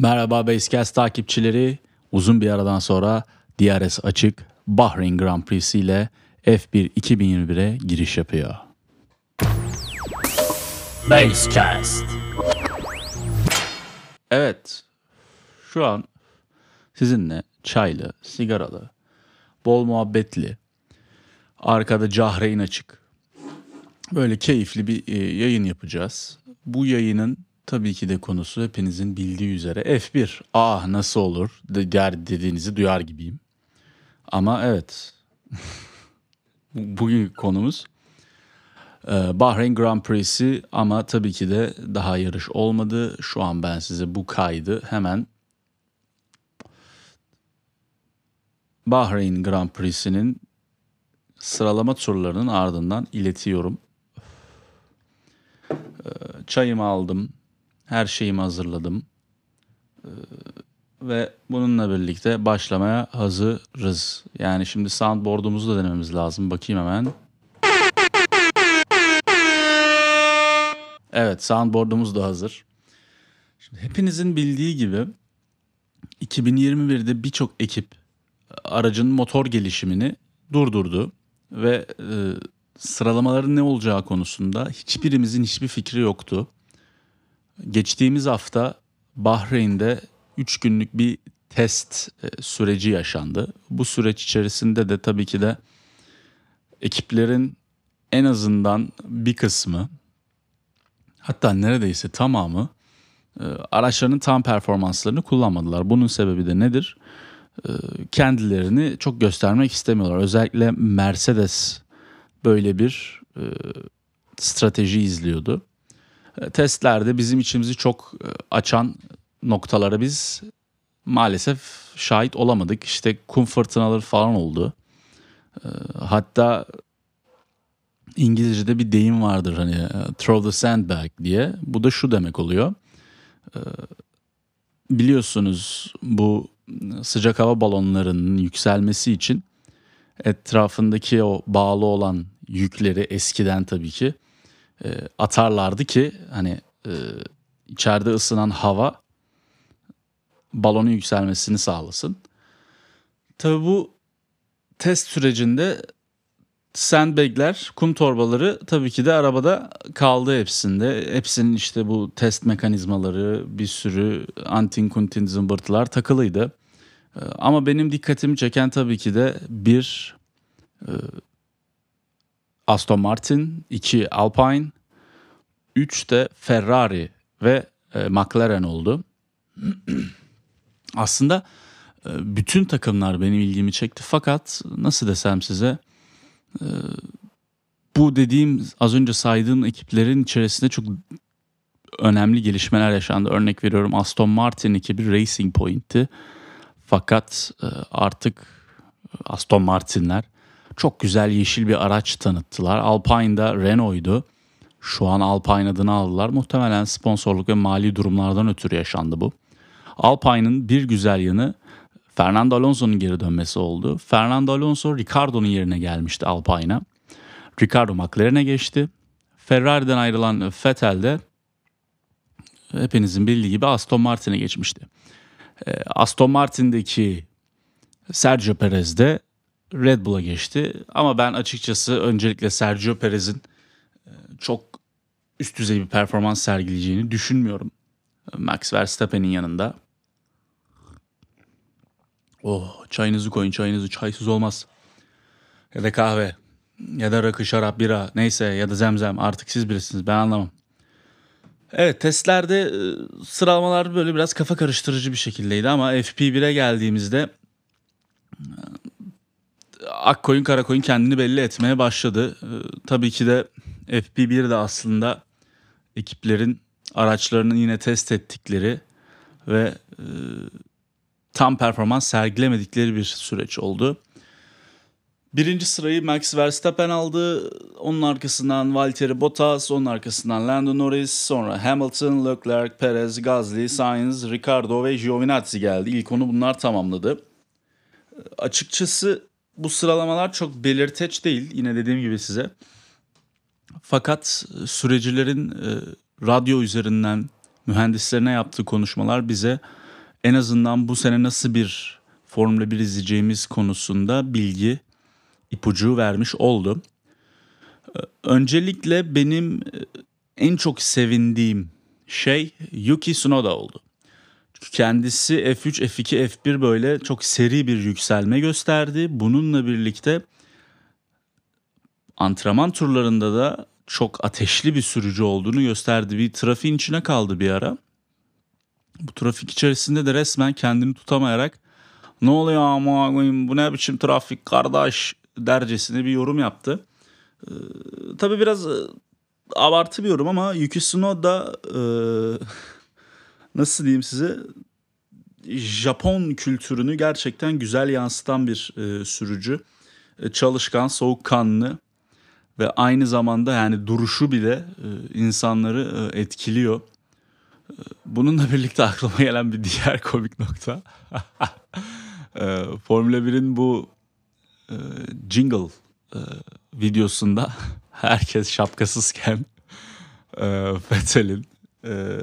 Merhaba Basecast takipçileri. Uzun bir aradan sonra DRS açık Bahreyn Grand Prix'si ile F1 2021'e giriş yapıyor. Basecast. Evet. Şu an sizinle çaylı, sigaralı, bol muhabbetli, arkada cahreyn açık. Böyle keyifli bir e, yayın yapacağız. Bu yayının tabii ki de konusu hepinizin bildiği üzere F1. Ah nasıl olur der dediğinizi duyar gibiyim. Ama evet. Bugün konumuz e, Bahreyn Grand Prix'si ama tabii ki de daha yarış olmadı. Şu an ben size bu kaydı hemen Bahreyn Grand Prix'sinin sıralama turlarının ardından iletiyorum. E, çayımı aldım. Her şeyimi hazırladım. E, ve bununla birlikte başlamaya hazırız. Yani şimdi soundboard'umuzu da denememiz lazım. Bakayım hemen. Evet soundboard'umuz da hazır. Şimdi hepinizin bildiği gibi 2021'de birçok ekip aracın motor gelişimini durdurdu ve e, sıralamaların ne olacağı konusunda hiçbirimizin hiçbir fikri yoktu. Geçtiğimiz hafta Bahreyn'de 3 günlük bir test e, süreci yaşandı. Bu süreç içerisinde de tabii ki de ekiplerin en azından bir kısmı hatta neredeyse tamamı e, araçlarının tam performanslarını kullanmadılar. Bunun sebebi de nedir? E, kendilerini çok göstermek istemiyorlar. Özellikle Mercedes böyle bir strateji izliyordu. E, testlerde bizim içimizi çok e, açan noktalara biz maalesef şahit olamadık. İşte kum fırtınaları falan oldu. E, hatta İngilizce'de bir deyim vardır hani throw the sandbag diye. Bu da şu demek oluyor. Biliyorsunuz bu sıcak hava balonlarının yükselmesi için etrafındaki o bağlı olan yükleri eskiden tabii ki e, atarlardı ki hani e, içeride ısınan hava balonun yükselmesini sağlasın. Tabii bu test sürecinde sandbagler, kum torbaları tabii ki de arabada kaldı hepsinde. Hepsinin işte bu test mekanizmaları, bir sürü antin kuntin zımbırtılar takılıydı. Ee, Ama benim dikkatimi çeken tabii ki de bir e, Aston Martin, iki Alpine, üç de Ferrari ve e, McLaren oldu. Aslında e, bütün takımlar benim ilgimi çekti fakat nasıl desem size e, bu dediğim az önce saydığım ekiplerin içerisinde çok önemli gelişmeler yaşandı. Örnek veriyorum Aston Martin ekibi Racing Point'ti. Fakat artık Aston Martin'ler çok güzel yeşil bir araç tanıttılar. Alpine'da Renault'ydu. Şu an Alpine adını aldılar. Muhtemelen sponsorluk ve mali durumlardan ötürü yaşandı bu. Alpine'ın bir güzel yanı Fernando Alonso'nun geri dönmesi oldu. Fernando Alonso Ricardo'nun yerine gelmişti Alpine'a. Ricardo McLaren'e geçti. Ferrari'den ayrılan Vettel de hepinizin bildiği gibi Aston Martin'e geçmişti. E, Aston Martin'deki Sergio Perez de Red Bull'a geçti. Ama ben açıkçası öncelikle Sergio Perez'in e, çok üst düzey bir performans sergileyeceğini düşünmüyorum. Max Verstappen'in yanında. Oh çayınızı koyun çayınızı çaysız olmaz. Ya da kahve ya da rakı şarap bira neyse ya da zemzem artık siz bilirsiniz ben anlamam. Evet testlerde e, sıralamalar böyle biraz kafa karıştırıcı bir şekildeydi ama FP1'e geldiğimizde Akkoyun Karakoyun kendini belli etmeye başladı. E, Tabii ki de FP1 de aslında ekiplerin araçlarını yine test ettikleri ve e, tam performans sergilemedikleri bir süreç oldu. Birinci sırayı Max Verstappen aldı. Onun arkasından Valtteri Bottas, onun arkasından Lando Norris, sonra Hamilton, Leclerc, Perez, Gasly, Sainz, Ricardo ve Giovinazzi geldi. İlk onu bunlar tamamladı. Açıkçası bu sıralamalar çok belirteç değil. Yine dediğim gibi size. Fakat sürecilerin e, radyo üzerinden mühendislerine yaptığı konuşmalar bize en azından bu sene nasıl bir Formula 1 izleyeceğimiz konusunda bilgi ipucu vermiş oldu. Ee, öncelikle benim e, en çok sevindiğim şey Yuki Tsunoda oldu. Kendisi F3, F2, F1 böyle çok seri bir yükselme gösterdi. Bununla birlikte antrenman turlarında da çok ateşli bir sürücü olduğunu gösterdi. Bir trafiğin içine kaldı bir ara. Bu trafik içerisinde de resmen kendini tutamayarak ne oluyor ama bu ne biçim trafik kardeş dercesine bir yorum yaptı. Ee, tabii biraz e, abartı bir yorum ama Yuki Tsunoda e, nasıl diyeyim size Japon kültürünü gerçekten güzel yansıtan bir e, sürücü. E, çalışkan, soğukkanlı ve aynı zamanda yani duruşu bile e, insanları e, etkiliyor. E, bununla birlikte aklıma gelen bir diğer komik nokta. e, Formula 1'in bu e, jingle e, videosunda herkes şapkasızken e, Vettel'in e,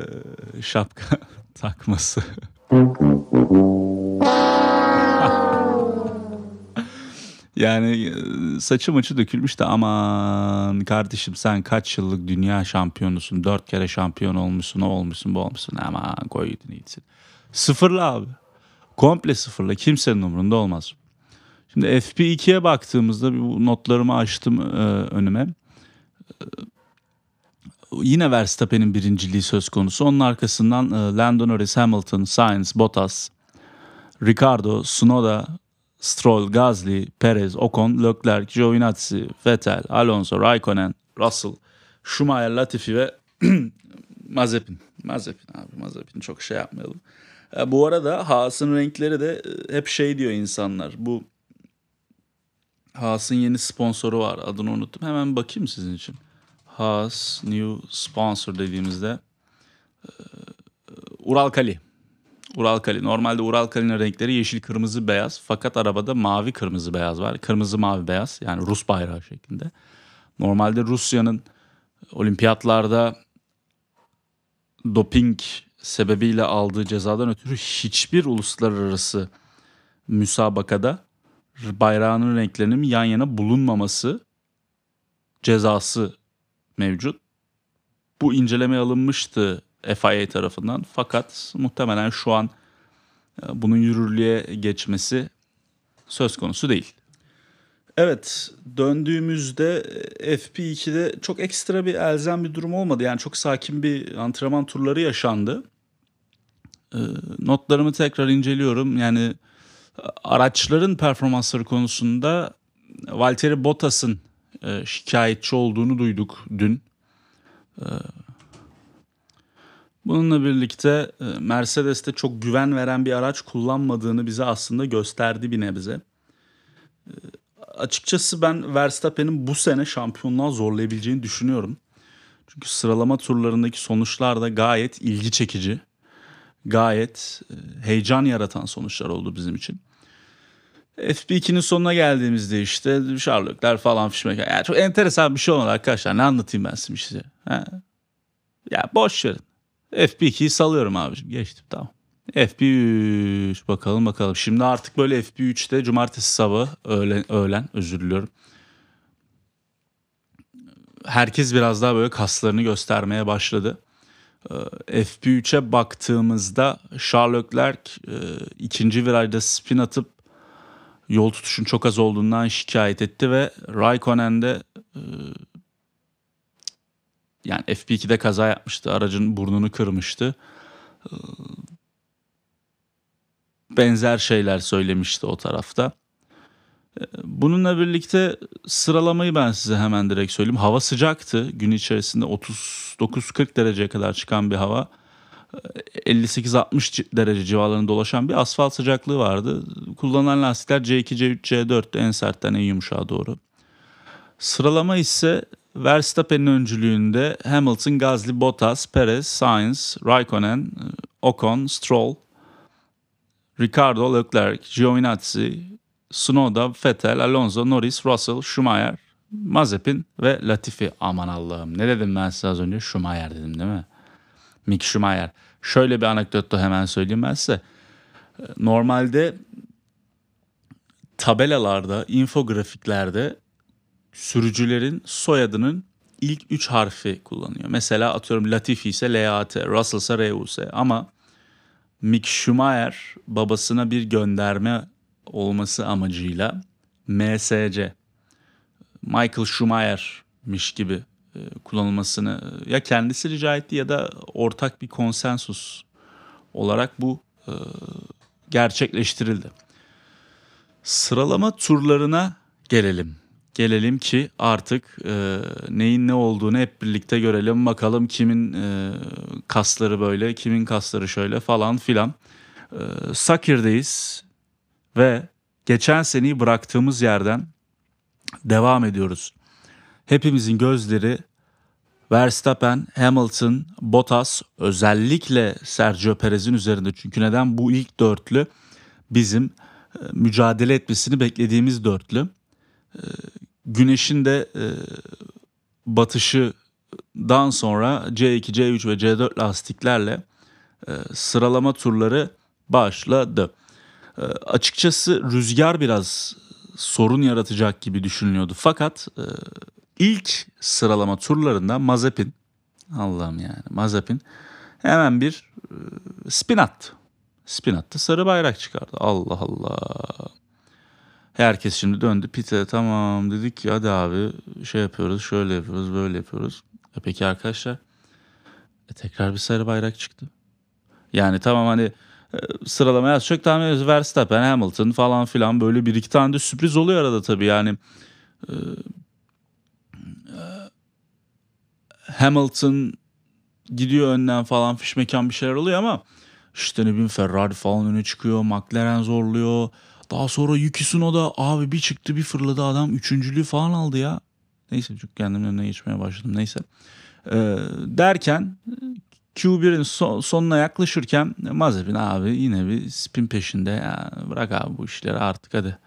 şapka takması. yani e, saçı maçı dökülmüş de aman kardeşim sen kaç yıllık dünya şampiyonusun. Dört kere şampiyon olmuşsun, o olmuşsun, bu olmuşsun. Aman koy gitsin. Sıfırla abi. Komple sıfırla. Kimsenin umurunda olmaz. Şimdi FP2'ye baktığımızda bu notlarımı açtım e, önüme. Yine Verstappen'in birinciliği söz konusu. Onun arkasından e, Lando Norris, Hamilton, Sainz, Bottas, Ricardo, Tsunoda, Stroll, Gasly, Perez, Ocon, Leclerc, Giovinazzi, Vettel, Alonso, Raikkonen, Russell, Schumacher, Latifi ve Mazepin. Mazepin abi Mazepin çok şey yapmayalım. E, bu arada Haas'ın renkleri de e, hep şey diyor insanlar. Bu Haas'ın yeni sponsoru var. Adını unuttum. Hemen bakayım sizin için. Haas New Sponsor dediğimizde e, Ural Kali. Ural Kali. Normalde Ural Kali'nin renkleri yeşil, kırmızı, beyaz. Fakat arabada mavi, kırmızı, beyaz var. Kırmızı, mavi, beyaz. Yani Rus bayrağı şeklinde. Normalde Rusya'nın olimpiyatlarda doping sebebiyle aldığı cezadan ötürü hiçbir uluslararası müsabakada bayrağının renklerinin yan yana bulunmaması cezası mevcut. Bu inceleme alınmıştı FIA tarafından fakat muhtemelen şu an e, bunun yürürlüğe geçmesi söz konusu değil. Evet döndüğümüzde e, FP2'de çok ekstra bir elzem bir durum olmadı. Yani çok sakin bir antrenman turları yaşandı. E, notlarımı tekrar inceliyorum. Yani araçların performansları konusunda Valtteri Bottas'ın e, şikayetçi olduğunu duyduk dün. E, bununla birlikte e, Mercedes'te çok güven veren bir araç kullanmadığını bize aslında gösterdi bir nebze. E, açıkçası ben Verstappen'in bu sene şampiyonluğa zorlayabileceğini düşünüyorum. Çünkü sıralama turlarındaki sonuçlar da gayet ilgi çekici. Gayet e, heyecan yaratan sonuçlar oldu bizim için. FB2'nin sonuna geldiğimizde işte Sherlockler falan fişmek. Yani çok enteresan bir şey olmadı arkadaşlar. Ne anlatayım ben size? Ha? Ya boş verin. FB2'yi salıyorum abicim. Geçtim tamam. FB3 bakalım bakalım. Şimdi artık böyle FB3'te cumartesi sabahı öğlen, öğlen özür diliyorum. Herkes biraz daha böyle kaslarını göstermeye başladı. Ee, FB3'e baktığımızda Charles Leclerc e, ikinci virajda spin atıp yol tutuşun çok az olduğundan şikayet etti ve Raikkonen de e, yani FP2'de kaza yapmıştı. Aracın burnunu kırmıştı. E, benzer şeyler söylemişti o tarafta. E, bununla birlikte sıralamayı ben size hemen direkt söyleyeyim. Hava sıcaktı. Gün içerisinde 39-40 dereceye kadar çıkan bir hava. 58-60 derece civarlarında dolaşan bir asfalt sıcaklığı vardı. Kullanılan lastikler C2, C3, C4'tü en sertten en yumuşağa doğru. Sıralama ise Verstappen'in öncülüğünde Hamilton, Gasly, Bottas, Perez, Sainz, Raikkonen, Ocon, Stroll, Ricardo, Leclerc, Giovinazzi, Tsunoda, Vettel, Alonso, Norris, Russell, Schumacher, Mazepin ve Latifi. Aman Allah'ım ne dedim ben size az önce? Schumacher dedim değil mi? Mick Schumacher. Şöyle bir anekdot da hemen söyleyeyim ben size. Normalde tabelalarda, infografiklerde sürücülerin soyadının ilk üç harfi kullanıyor. Mesela atıyorum Latifi ise LAT, Russell ise RUS ama Mick Schumacher babasına bir gönderme olması amacıyla MSC, Michael Schumacher'miş gibi kullanılmasını e, ya kendisi rica etti ya da ortak bir konsensus olarak bu e, gerçekleştirildi. Sıralama turlarına gelelim. Gelelim ki artık e, neyin ne olduğunu hep birlikte görelim. Bakalım kimin e, kasları böyle, kimin kasları şöyle falan filan. E, Sakir'deyiz ve geçen seneyi bıraktığımız yerden devam ediyoruz. Hepimizin gözleri Verstappen, Hamilton, Bottas özellikle Sergio Perez'in üzerinde. Çünkü neden bu ilk dörtlü bizim e, mücadele etmesini beklediğimiz dörtlü. E, Güneşin de e, batışından sonra C2, C3 ve C4 lastiklerle sıralama turları başladı. Açıkçası rüzgar biraz sorun yaratacak gibi düşünülüyordu. Fakat ilk sıralama turlarında Mazepin, Allah'ım yani Mazepin hemen bir e, spin attı. Spin attı sarı bayrak çıkardı. Allah Allah. Herkes şimdi döndü pite tamam dedik ki hadi abi şey yapıyoruz şöyle yapıyoruz böyle yapıyoruz. E peki arkadaşlar e tekrar bir sarı bayrak çıktı. Yani tamam hani e, sıralamaya çok tahmin ediyoruz. Verstappen, Hamilton falan filan böyle bir iki tane de sürpriz oluyor arada tabii yani. E, Hamilton gidiyor önden falan fişmekan bir şeyler oluyor ama işte ne bileyim Ferrari falan öne çıkıyor. McLaren zorluyor. Daha sonra Yuki Tsunoda abi bir çıktı bir fırladı adam üçüncülüğü falan aldı ya. Neyse çok kendimin önüne geçmeye başladım neyse. Ee, derken Q1'in son, sonuna yaklaşırken Mazepin abi yine bir spin peşinde. Ya bırak abi bu işleri artık hadi.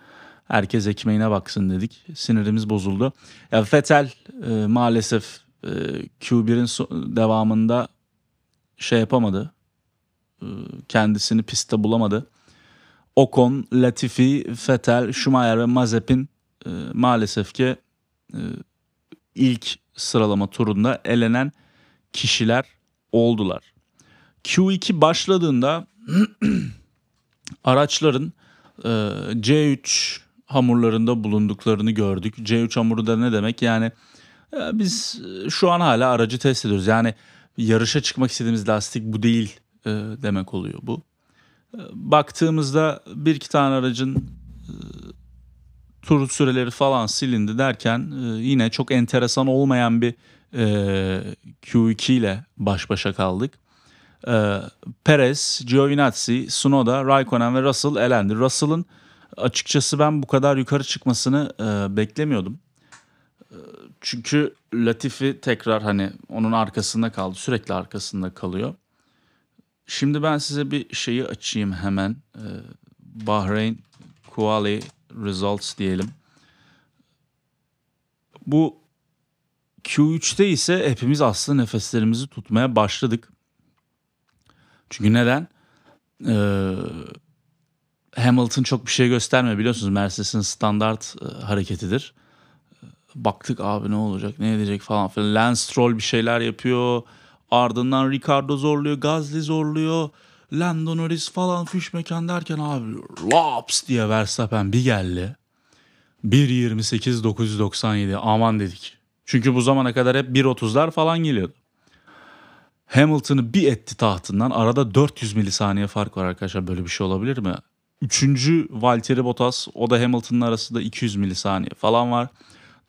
Herkes ekmeğine baksın dedik. Sinirimiz bozuldu. Ya Vettel e, maalesef e, Q1'in so- devamında şey yapamadı. E, kendisini pistte bulamadı. Ocon, Latifi, Vettel, Schumacher ve Mazepin e, maalesef ki e, ilk sıralama turunda elenen kişiler oldular. Q2 başladığında araçların e, C3 hamurlarında bulunduklarını gördük. C3 hamuru da ne demek? Yani biz şu an hala aracı test ediyoruz. Yani yarışa çıkmak istediğimiz lastik bu değil e, demek oluyor bu. E, baktığımızda bir iki tane aracın e, tur süreleri falan silindi derken e, yine çok enteresan olmayan bir e, Q2 ile baş başa kaldık. E, Perez, Giovinazzi, Tsunoda, Raikkonen ve Russell elendi. Russell'ın açıkçası ben bu kadar yukarı çıkmasını e, beklemiyordum. Çünkü Latifi tekrar hani onun arkasında kaldı. Sürekli arkasında kalıyor. Şimdi ben size bir şeyi açayım hemen. E, Bahrain Quali Results diyelim. Bu Q3'te ise hepimiz aslında nefeslerimizi tutmaya başladık. Çünkü neden? Ee, Hamilton çok bir şey göstermiyor biliyorsunuz Mercedes'in standart e, hareketidir. Baktık abi ne olacak ne edecek falan filan. Lance Stroll bir şeyler yapıyor. Ardından Ricardo zorluyor, Gasly zorluyor. Lando Norris falan fiş mekan derken abi laps diye Verstappen bir geldi. 1.28 997 aman dedik. Çünkü bu zamana kadar hep 1.30'lar falan geliyordu. Hamilton'ı bir etti tahtından. Arada 400 milisaniye fark var arkadaşlar. Böyle bir şey olabilir mi? Üçüncü Valtteri Bottas. O da Hamilton'ın arasında 200 milisaniye falan var.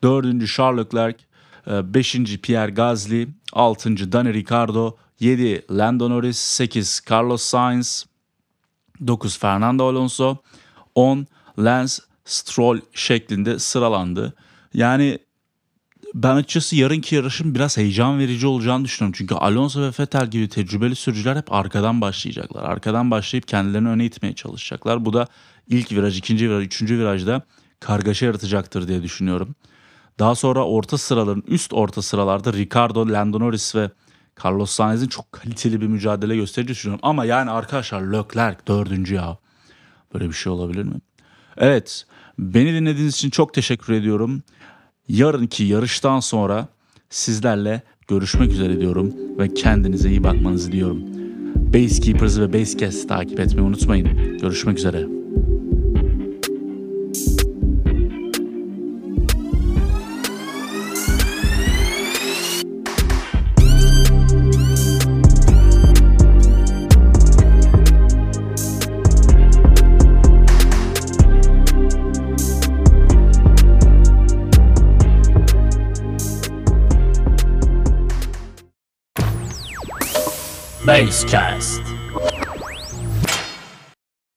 Dördüncü Charles Leclerc. e, Beşinci Pierre Gasly. Altıncı Dani Ricciardo. 7 Lando Norris. 8 Carlos Sainz. 9 Fernando Alonso. 10 Lance Stroll şeklinde sıralandı. Yani ben açıkçası yarınki yarışın biraz heyecan verici olacağını düşünüyorum. Çünkü Alonso ve Vettel gibi tecrübeli sürücüler hep arkadan başlayacaklar. Arkadan başlayıp kendilerini öne itmeye çalışacaklar. Bu da ilk viraj, ikinci viraj, üçüncü virajda kargaşa yaratacaktır diye düşünüyorum. Daha sonra orta sıraların üst orta sıralarda Ricardo, Lando Norris ve Carlos Sainz'in çok kaliteli bir mücadele göstereceğini düşünüyorum. Ama yani arkadaşlar Leclerc dördüncü ya. Böyle bir şey olabilir mi? Evet, beni dinlediğiniz için çok teşekkür ediyorum. Yarınki yarıştan sonra sizlerle görüşmek üzere diyorum ve kendinize iyi bakmanızı diliyorum. Basekeepers ve Basecast takip etmeyi unutmayın. Görüşmek üzere. Basecast.